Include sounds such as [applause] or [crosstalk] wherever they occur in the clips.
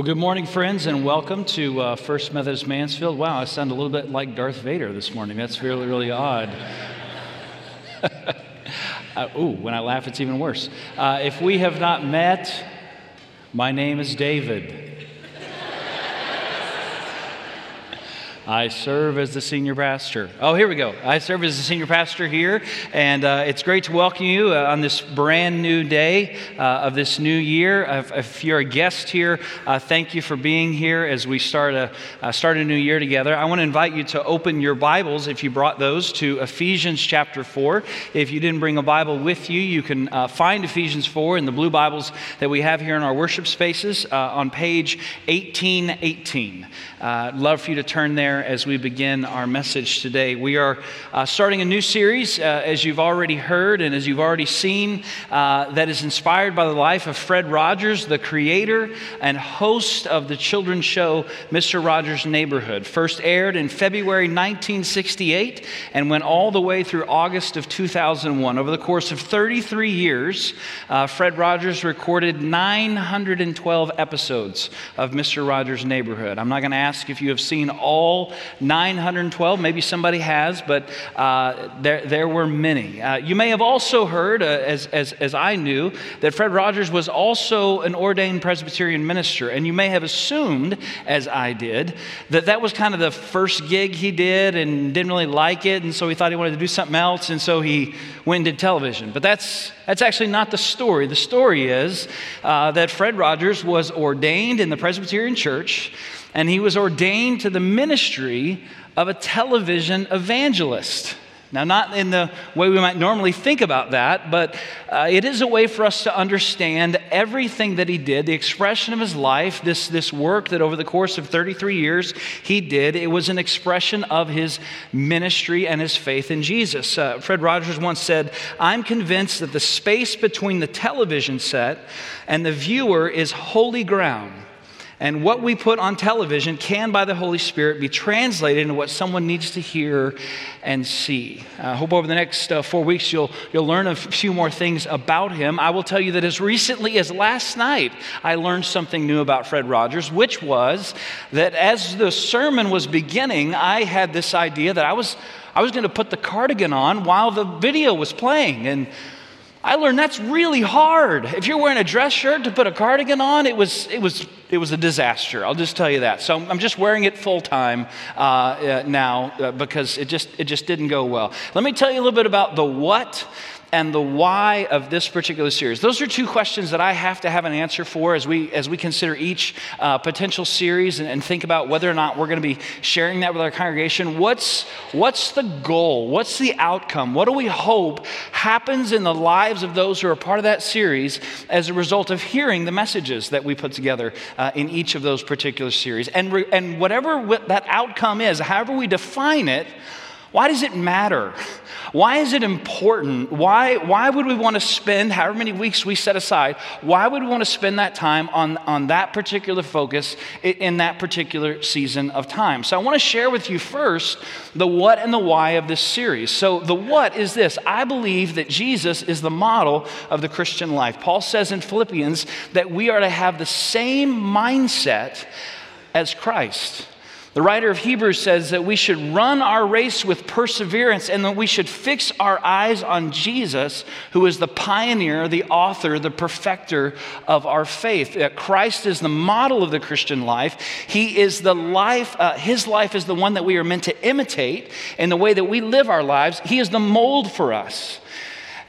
Well, good morning, friends, and welcome to uh, First Methodist Mansfield. Wow, I sound a little bit like Darth Vader this morning. That's really, really odd. [laughs] uh, ooh, when I laugh, it's even worse. Uh, if we have not met, my name is David. I serve as the senior pastor. Oh, here we go. I serve as the senior pastor here, and uh, it's great to welcome you uh, on this brand new day uh, of this new year. If, if, you're a guest here, uh, thank you for being here as we start a, uh, start a new year together. I want to invite you to open your Bibles, if you brought those, to Ephesians chapter 4. If you didn't bring a Bible with you, you can uh, find Ephesians 4 in the blue Bibles that we have here in our worship spaces on page 1818. I'd love for you to turn there as we begin our message today. We are uh, starting a new series, uh, as you've already heard and as you've already seen, uh, that is inspired by the life of Fred Rogers, the creator and host of the children's show Mr. Rogers' Neighborhood. First aired in February 1968 and went all the way through August of 2001. Over the course of 33 years, uh, Fred Rogers recorded 912 episodes of Mr. Rogers' Neighborhood. I'm not going to ask if you have seen all 912. Maybe somebody has, but uh, there, there were many. Uh, you may have also heard, uh, as, as, as I knew, that Fred Rogers was also an ordained Presbyterian minister. And you may have assumed, as I did, that that was kind of the first gig he did and didn't really like it. And so he thought he wanted to do something else. And so he went and did television. But that's, that's actually not the story. The story is uh, that Fred Rogers was ordained in the Presbyterian Church and he was ordained to the ministry of a television evangelist. Now, not in the way we might normally think about that, but uh, it is a way for us to understand everything that he did, the expression of his life, this, this work that over the course of 33 years he did. It was an expression of his ministry and his faith in Jesus. Uh, Fred Rogers once said, I'm convinced that the space between the television set and the viewer is holy ground and what we put on television can, by the Holy Spirit, be translated into what someone needs to hear and see. I hope over the next uh, four weeks you'll, you'll learn a few more things about him. I will tell you that as recently as last night, I learned something new about Fred Rogers, which was that as the sermon was beginning, I had this idea that I was, I was going to put the cardigan on while the video was playing. And I learned that's really hard. If you're wearing a dress shirt to put a cardigan on, it was, it was, it was a disaster. I'll just tell you that. So I'm just wearing it full time uh, uh, now uh, because it just, it just didn't go well. Let me tell you a little bit about the what and the why of this particular series? Those are two questions that I have to have an answer for as we, as we consider each uh, potential series and, and, think about whether or not we're going to be sharing that with our congregation. What's, what's the goal? What's the outcome? What do we hope happens in the lives of those who are part of that series as a result of hearing the messages that we put together uh, in each of those particular series? And, re- and whatever that outcome is, however we define it, why does it matter? Why is it important? Why, why would we want to spend however many weeks we set aside? Why would we want to spend that time on, on that particular focus in that particular season of time? So I want to share with you first the what and the why of this series. So the what is this I believe that Jesus is the model of the Christian life. Paul says in Philippians that we are to have the same mindset as Christ. The writer of Hebrews says that we should run our race with perseverance and that we should fix our eyes on Jesus, who is the pioneer, the author, the perfecter of our faith. That Christ is the model of the Christian life. He is the life, uh, his life is the one that we are meant to imitate in the way that we live our lives. He is the mold for us.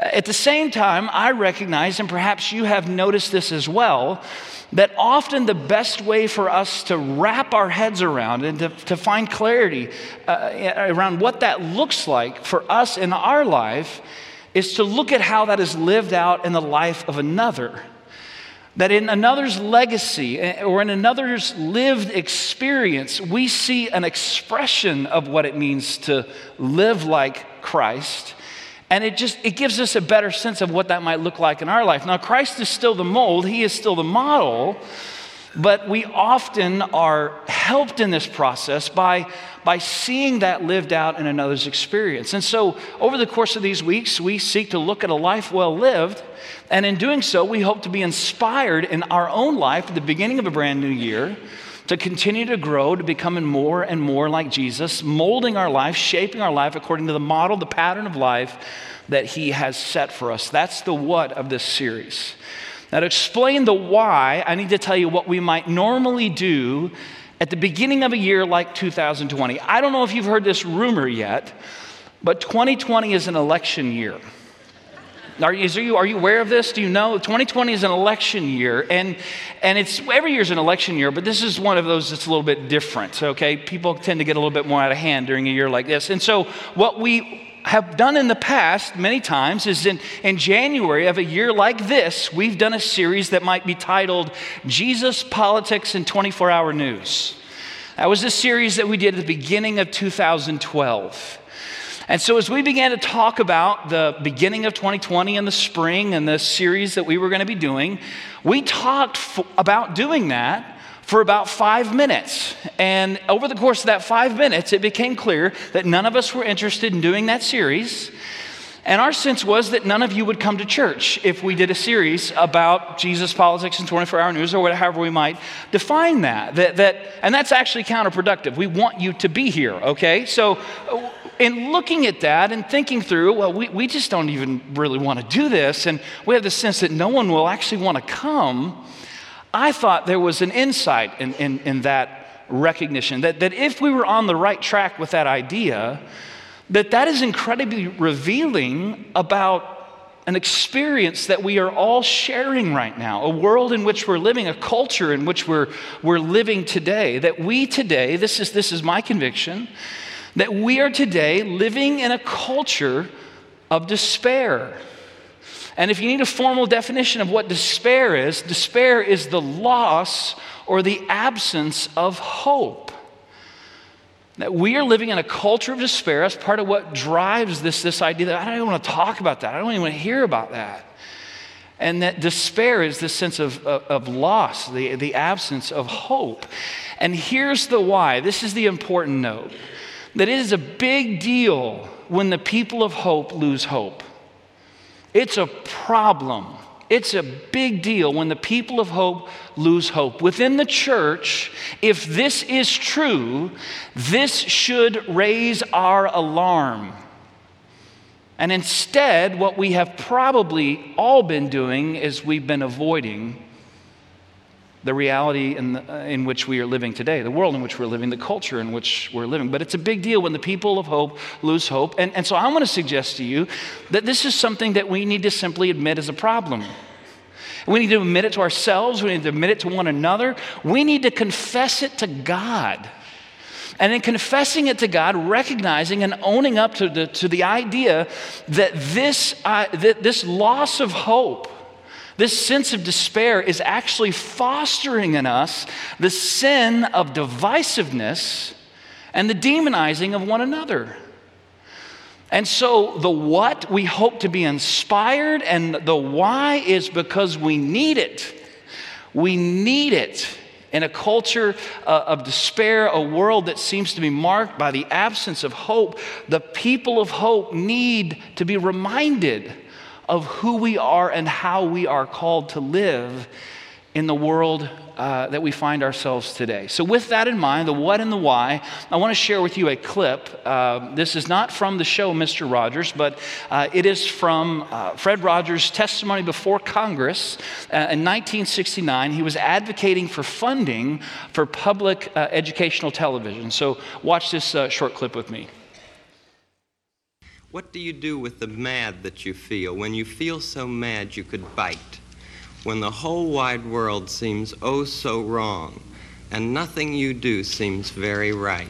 At the same time, I recognize, and perhaps you have noticed this as well, that often the best way for us to wrap our heads around and to, to find clarity uh, around what that looks like for us in our life is to look at how that is lived out in the life of another. That in another's legacy eh, or in another's lived experience, we see an expression of what it means to live like Christ and it just it gives us a better sense of what that might look like in our life. Now Christ is still the mold, he is still the model, but we often are helped in this process by, by seeing that lived out in another's experience. And so, over the course of these weeks, we seek to look at a life well lived. And in doing so, we hope to be inspired in our own life at the beginning of a brand new year to continue to grow, to becoming more and more like Jesus, molding our life, shaping our life according to the model, the pattern of life that He has set for us. That's the what of this series. Now, to explain the why, I need to tell you what we might normally do at the beginning of a year like 2020. I don't know if you've heard this rumor yet, but 2020 is an election year. Are you, are you aware of this? Do you know? 2020 is an election year, and, and it's every year is an election year, but this is one of those that's a little bit different, okay? People tend to get a little bit more out of hand during a year like this. And so, what we have done in the past many times is in, in January of a year like this, we've done a series that might be titled Jesus, Politics, and 24 Hour News. That was a series that we did at the beginning of 2012. And so, as we began to talk about the beginning of 2020 and the spring and the series that we were going to be doing, we talked f- about doing that for about five minutes. And over the course of that five minutes, it became clear that none of us were interested in doing that series. And our sense was that none of you would come to church if we did a series about Jesus, politics, and 24 hour news, or whatever we might define that. that, that and that's actually counterproductive. We want you to be here, okay? So, in looking at that and thinking through, well, we, we just don't even really want to do this, and we have the sense that no one will actually want to come, I thought there was an insight in, in, in that recognition that, that if we were on the right track with that idea, that that is incredibly revealing about an experience that we are all sharing right now, a world in which we're living, a culture in which we're, we're living today. That we today, this is, this is my conviction, that we are today living in a culture of despair. And if you need a formal definition of what despair is, despair is the loss or the absence of hope. That we are living in a culture of despair. That's part of what drives this, this idea that I don't even want to talk about that. I don't even want to hear about that. And that despair is this sense of, of, of loss, the, the absence of hope. And here's the why. This is the important note that it is a big deal when the people of hope lose hope. It's a problem. It's a big deal when the people of hope lose hope. Within the church, if this is true, this should raise our alarm. And instead, what we have probably all been doing is we've been avoiding the reality in, the, uh, in which we are living today, the world in which we're living, the culture in which we're living. But it's a big deal when the people of hope lose hope. And, and so I want to suggest to you that this is something that we need to simply admit as a problem. We need to admit it to ourselves, we need to admit it to one another, we need to confess it to God. And in confessing it to God, recognizing and owning up to the, to the idea that this, uh, that this loss of hope this sense of despair is actually fostering in us the sin of divisiveness and the demonizing of one another. And so, the what we hope to be inspired, and the why is because we need it. We need it in a culture uh, of despair, a world that seems to be marked by the absence of hope. The people of hope need to be reminded of who we are and how we are called to live in the world uh, that we find ourselves today. So, with that in mind, the what and the why, I want to share with you a clip. Uh, this is not from the show Mr. Rogers, but uh, it is from uh, Fred Rogers' testimony before Congress uh, in 1969. He was advocating for funding for public uh, educational television. So, watch this short clip with me. What do you do with the mad that you feel when you feel so mad you could bite? When the whole wide world seems oh so wrong and nothing you do seems very right?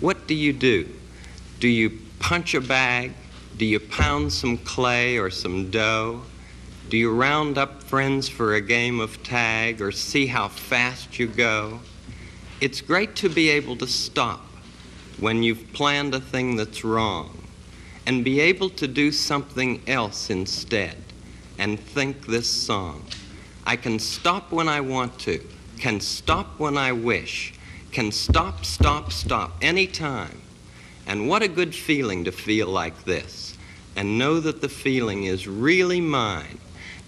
What do you do? Do you punch a bag? Do you pound some clay or some dough? Do you round up friends for a game of tag or see how fast you go? It's great to be able to stop when you've planned a thing that's wrong and be able to do something else instead and think this song. I can stop when I want to, can stop when I wish, can stop, stop, stop any time. And what a good feeling to feel like this and know that the feeling is really mine.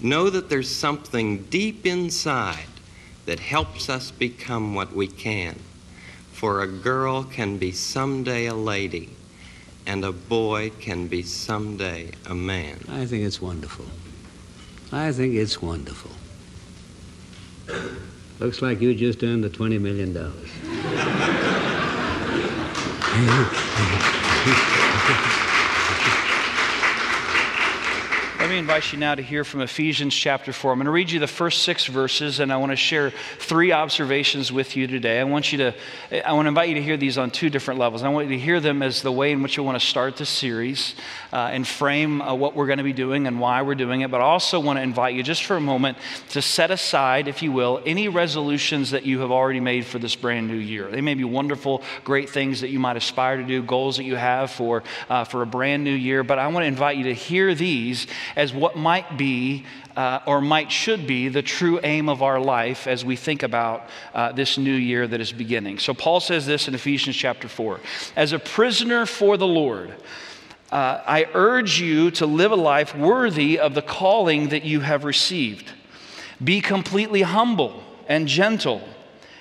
Know that there's something deep inside that helps us become what we can. For a girl can be someday a lady, and a boy can be someday a man. I think it's wonderful. I think it's wonderful. Looks like you just earned the $20 million. [laughs] Invite you now to hear from Ephesians chapter 4. I'm going to read you the first six verses, and I want to share three observations with you today. I want you to, I want to invite you to hear these on two different levels. I want you to hear them as the way in which you want to start this series uh, and frame uh, what we're going to be doing and why we're doing it. But I also want to invite you just for a moment to set aside, if you will, any resolutions that you have already made for this brand new year. They may be wonderful, great things that you might aspire to do, goals that you have for, uh, for a brand new year. But I want to invite you to hear these as what might be uh, or might should be the true aim of our life as we think about uh, this new year that is beginning. So, Paul says this in Ephesians chapter 4 As a prisoner for the Lord, uh, I urge you to live a life worthy of the calling that you have received. Be completely humble and gentle.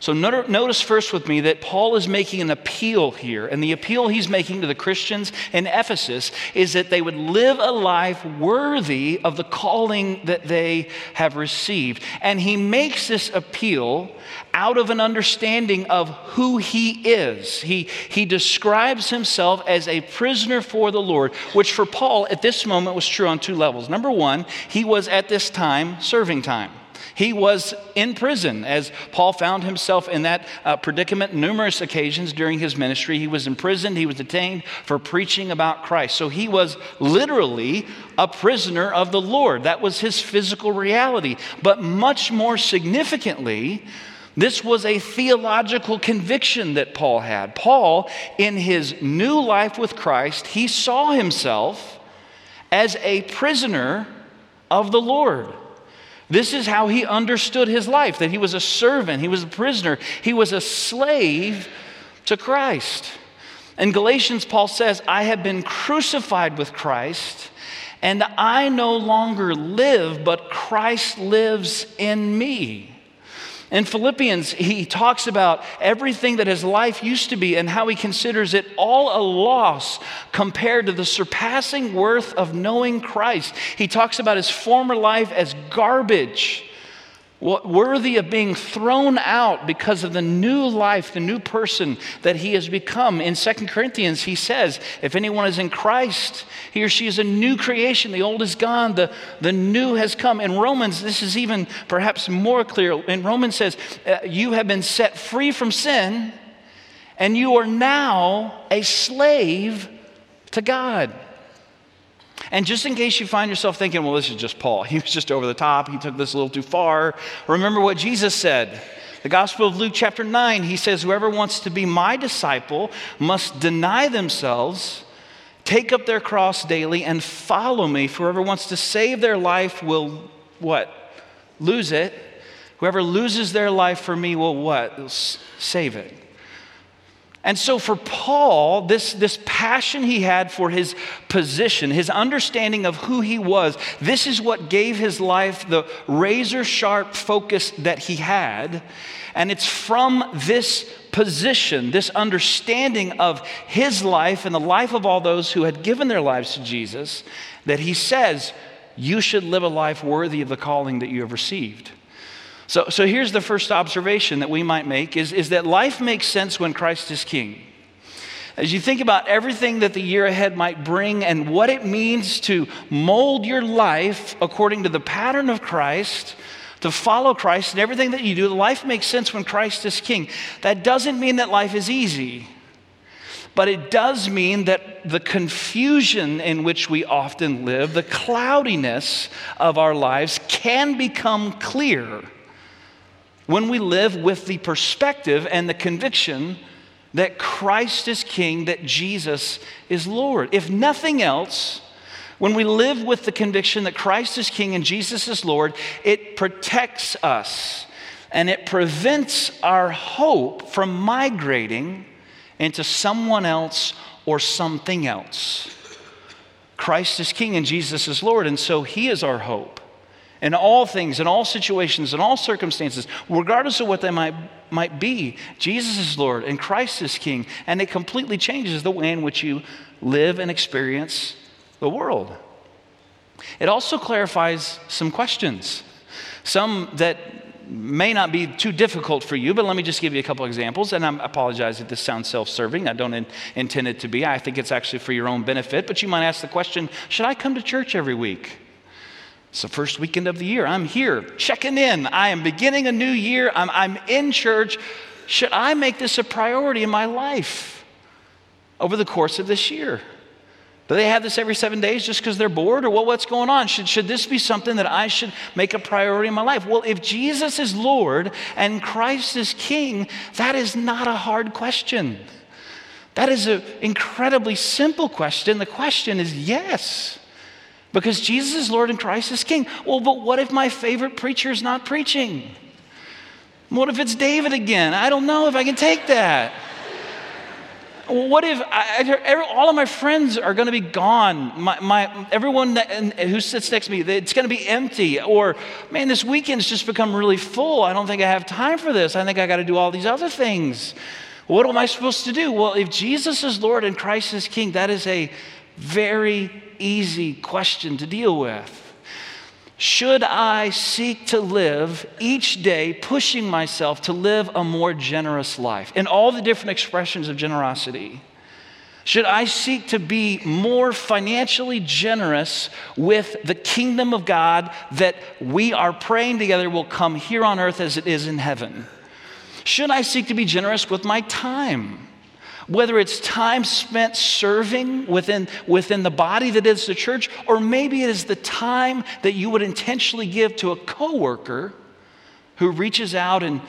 So notice first with me that Paul is making an appeal here. And the appeal he's making to the Christians in Ephesus is that they would live a life worthy of the calling that they have received. And he makes this appeal out of an understanding of who he is. He, he describes himself as a prisoner for the Lord, which for Paul at this moment was true on two levels. Number one, he was at this time serving time. He was in prison as Paul found himself in that uh, predicament numerous occasions during his ministry. He was imprisoned, he was detained for preaching about Christ. So he was literally a prisoner of the Lord. That was his physical reality. But much more significantly, this was a theological conviction that Paul had. Paul, in his new life with Christ, he saw himself as a prisoner of the Lord. This is how he understood his life that he was a servant, he was a prisoner, he was a slave to Christ. In Galatians, Paul says, I have been crucified with Christ, and I no longer live, but Christ lives in me. In Philippians, he talks about everything that his life used to be and how he considers it all a loss compared to the surpassing worth of knowing Christ. He talks about his former life as garbage worthy of being thrown out because of the new life, the new person that he has become. In Second Corinthians, he says, if anyone is in Christ, he or she is a new creation. The old is gone, the, the new has come. In Romans, this is even perhaps more clear. In Romans says, uh, you have been set free from sin, and you are now a slave to God. And just in case you find yourself thinking, well, this is just Paul, [laughs] he was just over the top, he took this a little too far, remember what Jesus said. The Gospel of Luke, chapter 9, he says, Whoever wants to be my disciple must deny themselves, take up their cross daily, and follow me. For whoever wants to save their life will what? Lose it. Whoever loses their life for me will what? Save it. And so, for Paul, this, this passion he had for his position, his understanding of who he was, this is what gave his life the razor sharp focus that he had. And it's from this position, this understanding of his life and the life of all those who had given their lives to Jesus, that he says, You should live a life worthy of the calling that you have received. So, so here's the first observation that we might make is, is that life makes sense when Christ is king. As you think about everything that the year ahead might bring and what it means to mold your life according to the pattern of Christ, to follow Christ and everything that you do, life makes sense when Christ is king. That doesn't mean that life is easy. But it does mean that the confusion in which we often live, the cloudiness of our lives, can become clear when we live with the perspective and the conviction that Christ is King, that Jesus is Lord. If nothing else, when we live with the conviction that Christ is King and Jesus is Lord, it protects us and it prevents our hope from migrating into someone else or something else. Christ is King and Jesus is Lord, and so He is our hope. In all things, in all situations, in all circumstances, regardless of what they might, might be, Jesus is Lord and Christ is King, and it completely changes the way in which you live and experience the world. It also clarifies some questions, some that may not be too difficult for you, but let me just give you a couple examples. And I apologize if this sounds self serving. I don't in, intend it to be. I think it's actually for your own benefit. But you might ask the question should I come to church every week? It's the first weekend of the year. I'm here checking in. I am beginning a new year. I'm, I'm in church. Should I make this a priority in my life over the course of this year? Do they have this every seven days just because they're bored or well, what's going on? Should, should this be something that I should make a priority in my life? Well, if Jesus is Lord and Christ is King, that is not a hard question. That is an incredibly simple question. The question is yes, because Jesus is Lord and Christ is King. Well, but what if my favorite preacher is not preaching? What if it's David again? I don't know if I can take that what if I, all of my friends are going to be gone? My, my, everyone that, who sits next to me, it's going to be empty. Or, man, this weekend's just become really full. I don't think I have time for this. I think I got to do all these other things. What am I supposed to do? Well, if Jesus is Lord and Christ is King, that is a very easy question to deal with. Should I seek to live each day pushing myself to live a more generous life in all the different expressions of generosity? Should I seek to be more financially generous with the kingdom of God that we are praying together will come here on earth as it is in heaven? Should I seek to be generous with my time? Whether it's time spent serving within, within the body that is the church, or maybe it is the time that you would intentionally give to a coworker who reaches out and,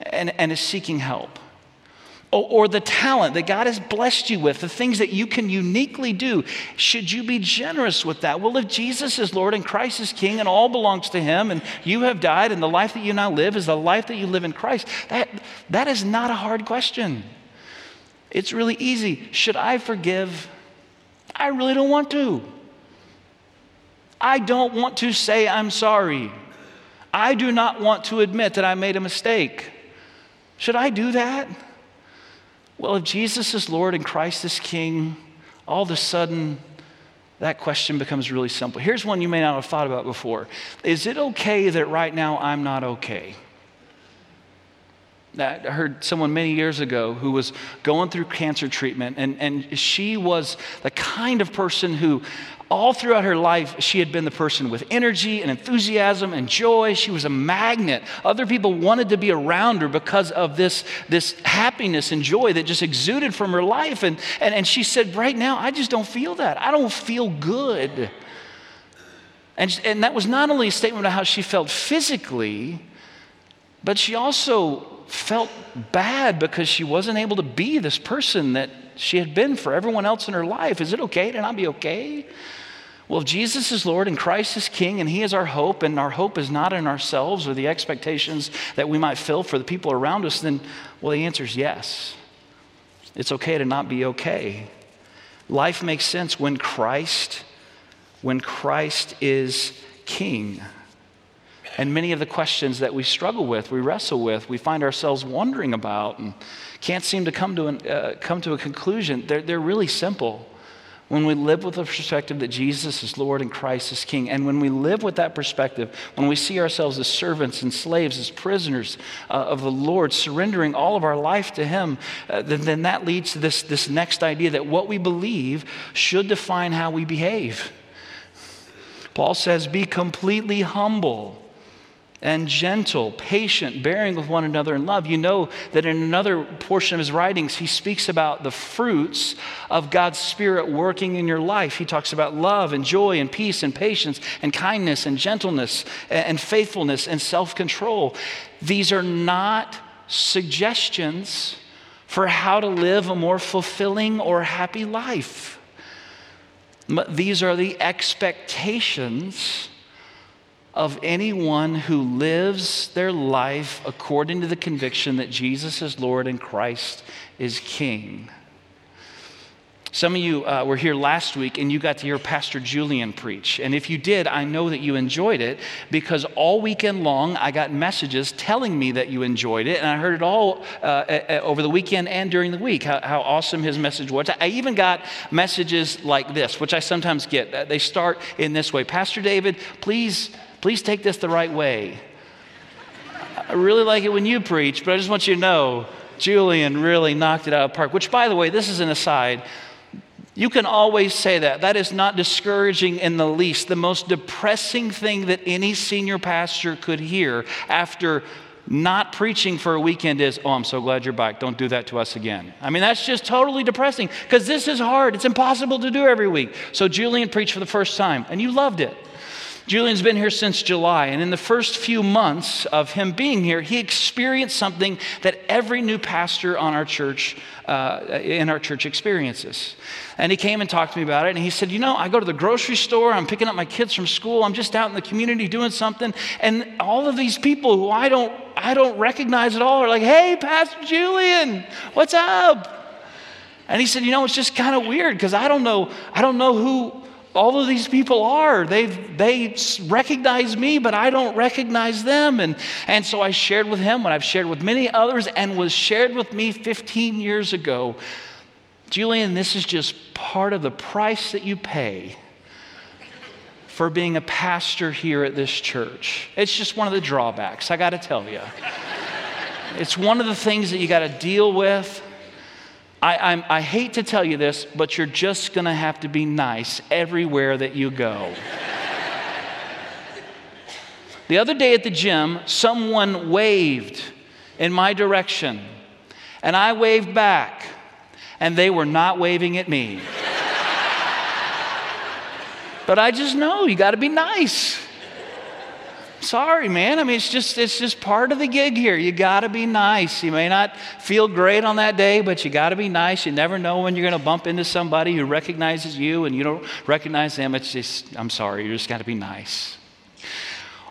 and, and is seeking help. Or, or the talent that God has blessed you with, the things that you can uniquely do. Should you be generous with that? Well, if Jesus is Lord and Christ is King and all belongs to Him, and you have died, and the life that you now live is the life that you live in Christ, that, that is not a hard question. It's really easy. Should I forgive? I really don't want to. I don't want to say I'm sorry. I do not want to admit that I made a mistake. Should I do that? Well, if Jesus is Lord and Christ is King, all of a sudden that question becomes really simple. Here's one you may not have thought about before Is it okay that right now I'm not okay? I heard someone many years ago who was going through cancer treatment, and, and she was the kind of person who, all throughout her life, she had been the person with energy and enthusiasm and joy. She was a magnet. Other people wanted to be around her because of this, this happiness and joy that just exuded from her life. And, and, and she said, Right now, I just don't feel that. I don't feel good. And, and that was not only a statement of how she felt physically, but she also felt bad because she wasn't able to be this person that she had been for everyone else in her life. Is it okay to not be okay? Well, Jesus is Lord and Christ is King and He is our hope, and our hope is not in ourselves or the expectations that we might fill for the people around us, then, well, the answer is yes. It's okay to not be okay. Life makes sense when Christ, when Christ is King. And many of the questions that we struggle with, we wrestle with, we find ourselves wondering about and can't seem to come to, an, uh, come to a conclusion, they're, they're really simple. When we live with the perspective that Jesus is Lord and Christ is King, and when we live with that perspective, when we see ourselves as servants and slaves, as prisoners uh, of the Lord, surrendering all of our life to Him, uh, then, then that leads to this, this next idea that what we believe should define how we behave. Paul says, Be completely humble and gentle, patient, bearing with one another in love. You know that in another portion of his writings, he speaks about the fruits of God's Spirit working in your life. He talks about love and joy and peace and patience and kindness and gentleness and faithfulness and self control. These are not suggestions for how to live a more fulfilling or happy life. These are the expectations of anyone who lives their life according to the conviction that Jesus is Lord and Christ is King. Some of you uh, were here last week and you got to hear Pastor Julian preach. And if you did, I know that you enjoyed it because all weekend long I got messages telling me that you enjoyed it. And I heard it all uh, over the weekend and during the week how, how, awesome his message was. I even got messages like this, which I sometimes get. Uh, they start in this way Pastor David, please Please take this the right way. I really like it when you preach, but I just want you to know Julian really knocked it out of the park. Which, by the way, this is an aside. You can always say that. That is not discouraging in the least. The most depressing thing that any senior pastor could hear after not preaching for a weekend is, oh, I'm so glad you're back. Don't do that to us again. I mean, that's just totally depressing because this is hard. It's impossible to do every week. So Julian preached for the first time, and you loved it. Julian's been here since July, and in the first few months of him being here, he experienced something that every new pastor on our church, uh, in our church, experiences. And he came and talked to me about it, and he said, You know, I go to the grocery store, I'm picking up my kids from school, I'm just out in the community doing something, and all of these people who I don't, I don't recognize at all are like, Hey, Pastor Julian, what's up? And he said, You know, it's just kind of weird because I don't know, I don't know who all of these people are. they they recognize me, but I don't recognize them. And, and so I shared with him what I've shared with many others and was shared with me 15 years ago. Julian, this is just part of the price that you pay for being a pastor here at this church. It's just one of the drawbacks, I got to tell you. It's one of the things that you got to deal with. I, I'm, I hate to tell you this, but you're just going to have to be nice everywhere that you go. the other day at the gym, someone waved in my direction, and I waved back, and they were not waving at me. but I just know you got to be nice. Sorry, man. I mean, it's just it's just part of the gig here. You got to be nice. You may not feel great on that day, but you got to be nice. You never know when you're going to bump into somebody who recognizes you and you don't recognize them. It's just I'm sorry. You just got to be nice.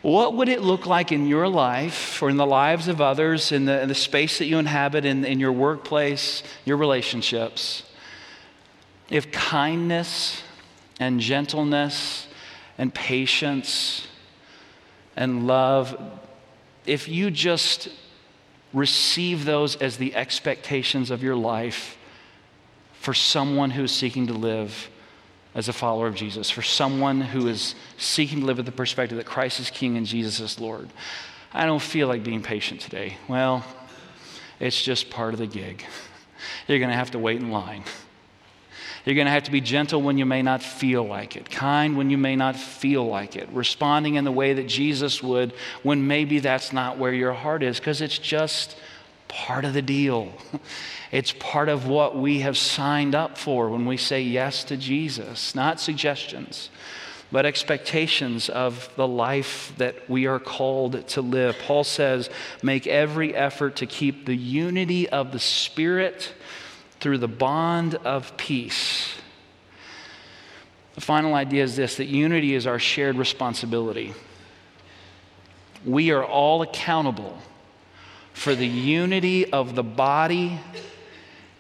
What would it look like in your life or in the lives of others, in the, in the space that you inhabit, in, in your workplace, your relationships, if kindness and gentleness and patience and love, if you just receive those as the expectations of your life for someone who is seeking to live as a follower of Jesus, for someone who is seeking to live with the perspective that Christ is King and Jesus is Lord. I don't feel like being patient today. Well, it's just part of the gig. [laughs] You're going to have to wait in line. You're going to have to be gentle when you may not feel like it, kind when you may not feel like it, responding in the way that Jesus would when maybe that's not where your heart is, because it's just part of the deal. [laughs] It's part of what we have signed up for when we say yes to Jesus, not suggestions but expectations of the life that we are called to live. Paul says, make every effort to keep the unity of the Spirit through the bond of peace. The final idea is this that unity is our shared responsibility. We are all accountable for the unity of the body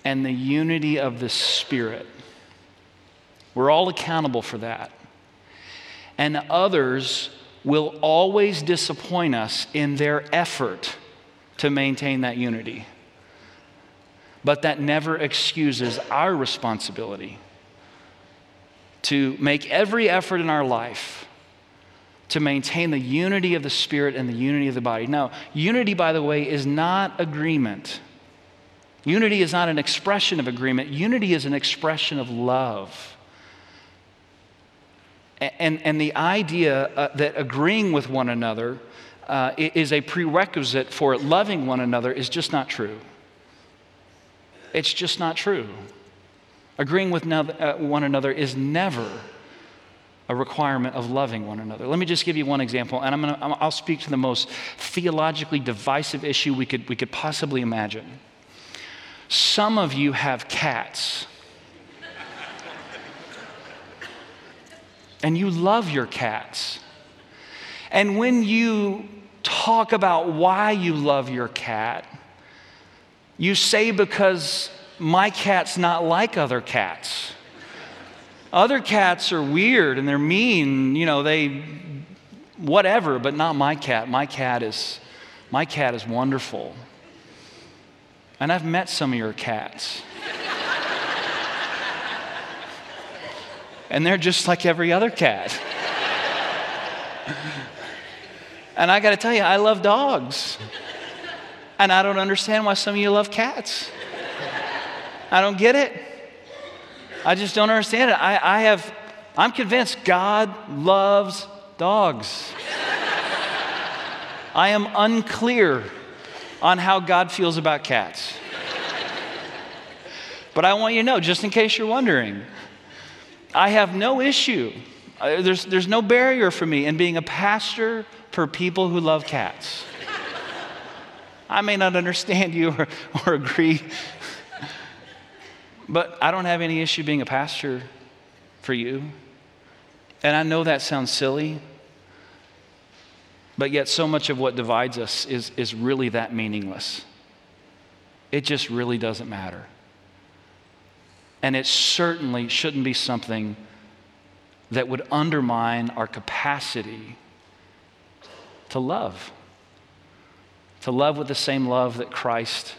and the unity of the spirit. We're all accountable for that. And others will always disappoint us in their effort to maintain that unity but that never excuses our responsibility to make every effort in our life to maintain the unity of the Spirit and the unity of the body. Now, unity, by the way, is not agreement. Unity is not an expression of agreement, unity is an expression of love. And, and the idea uh, that agreeing with one another uh, is a prerequisite for loving one another is just not true. It's just not true. Agreeing with uh, one another is never a requirement of loving one another. Let me just give you one example, and I'm gonna, I'll speak to the most theologically divisive issue we could, we could possibly imagine. Some of you have cats. [laughs] and you love your cats. And when you talk about why you love your cat, you say because my cat's not like other cats. Other cats are weird and they're mean, you know, they whatever, but not my cat. My cat is my cat is wonderful. And I've met some of your cats. and they're just like every other cat. and I got to tell you, I love dogs. And I don't understand why some of you love cats. I don't get it. I just don't understand it. I, I have, I'm convinced God loves dogs. I am unclear on how God feels about cats. But I want you to know, just in case you're wondering, I have no issue. Uh, there's, there's no barrier for me in being a pastor for people who love cats. I may not understand you or, or agree, but I don't have any issue being a pastor for you. And I know that sounds silly, but yet so much of what divides us is, is really that meaningless. It just really doesn't matter. And it certainly shouldn't be something that would undermine our capacity to love to love with the same love that Christ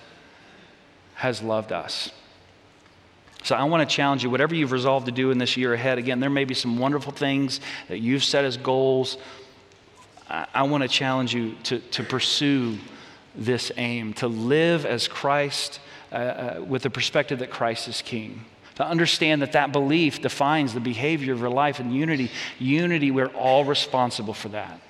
has loved us. So I want to challenge you, whatever you've resolved to do in this year ahead, again, there may be some wonderful things that you've set as goals. I, I want to challenge you to, to pursue this aim, to live as Christ, uh, uh, with the perspective that Christ is King. To understand that that belief defines the behavior of your life and unity. Unity, we're all responsible for that.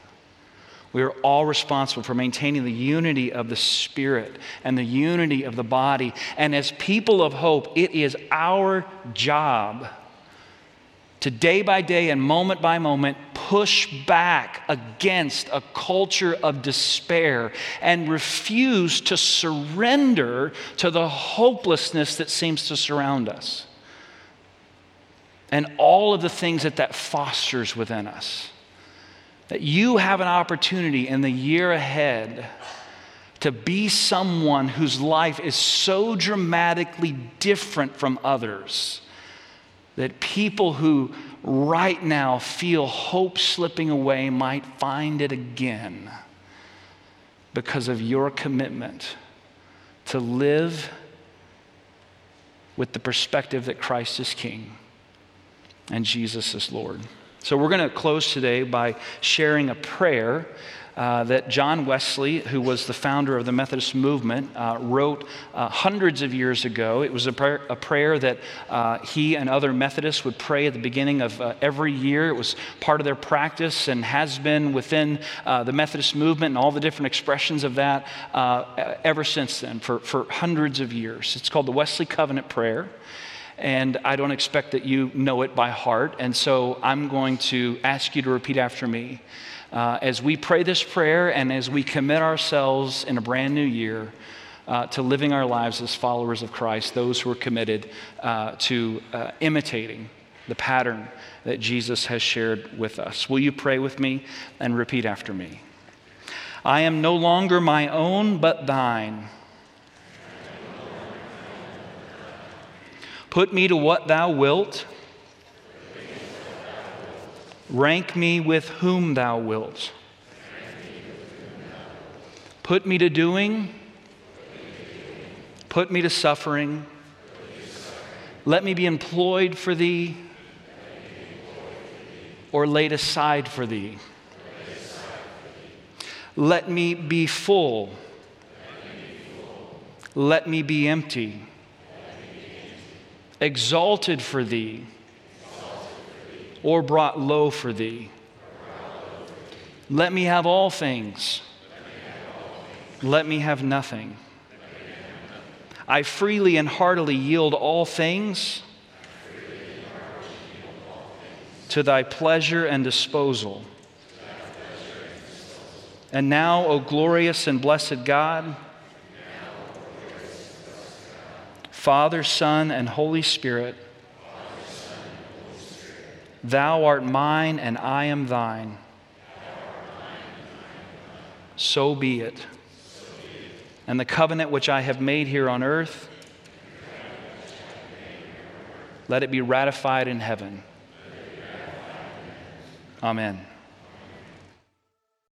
We are all responsible for maintaining the unity of the Spirit and the unity of the body. And as people of hope, it is our job to day by day and moment by moment push back against a culture of despair and refuse to surrender to the hopelessness that seems to surround us and all of the things that that fosters within us. That you have an opportunity in the year ahead to be someone whose life is so dramatically different from others that people who right now feel hope slipping away might find it again because of your commitment to live with the perspective that Christ is King and Jesus is Lord. So we're going to close today by sharing a prayer uh, that John Wesley, who was the founder of the Methodist movement, uh, wrote uh, hundreds of years ago. It was a prayer, a prayer that uh, he and other Methodists would pray at the beginning of uh, every year. It was part of their practice and has been within uh, the Methodist movement and all the different expressions of that ever since then, for, for hundreds of years. It's called the Wesley Covenant Prayer and I don't expect that you know it by heart. And so I'm going to ask you to repeat after me. Uh, as we pray this prayer and as we commit ourselves in a brand new year uh, to living our lives as followers of Christ, those who are committed uh, to uh, imitating the pattern that Jesus has shared with us. Will you pray with me and repeat after me? I am no longer my own, but thine. Put me to what thou wilt. Rank me with whom thou wilt. Put me to doing. Put me to suffering. Let me be employed for thee or laid aside for thee. Let me be full. Let me be empty exalted for thee, or brought low for thee. Let me have all things let me have nothing. I freely and heartily yield all things to thy pleasure and disposal. And now, O glorious and blessed God, Father, Son, and Holy Spirit, Thou art mine and I am thine. So be it. And the covenant which I have made here on earth, let it be ratified in heaven. Amen.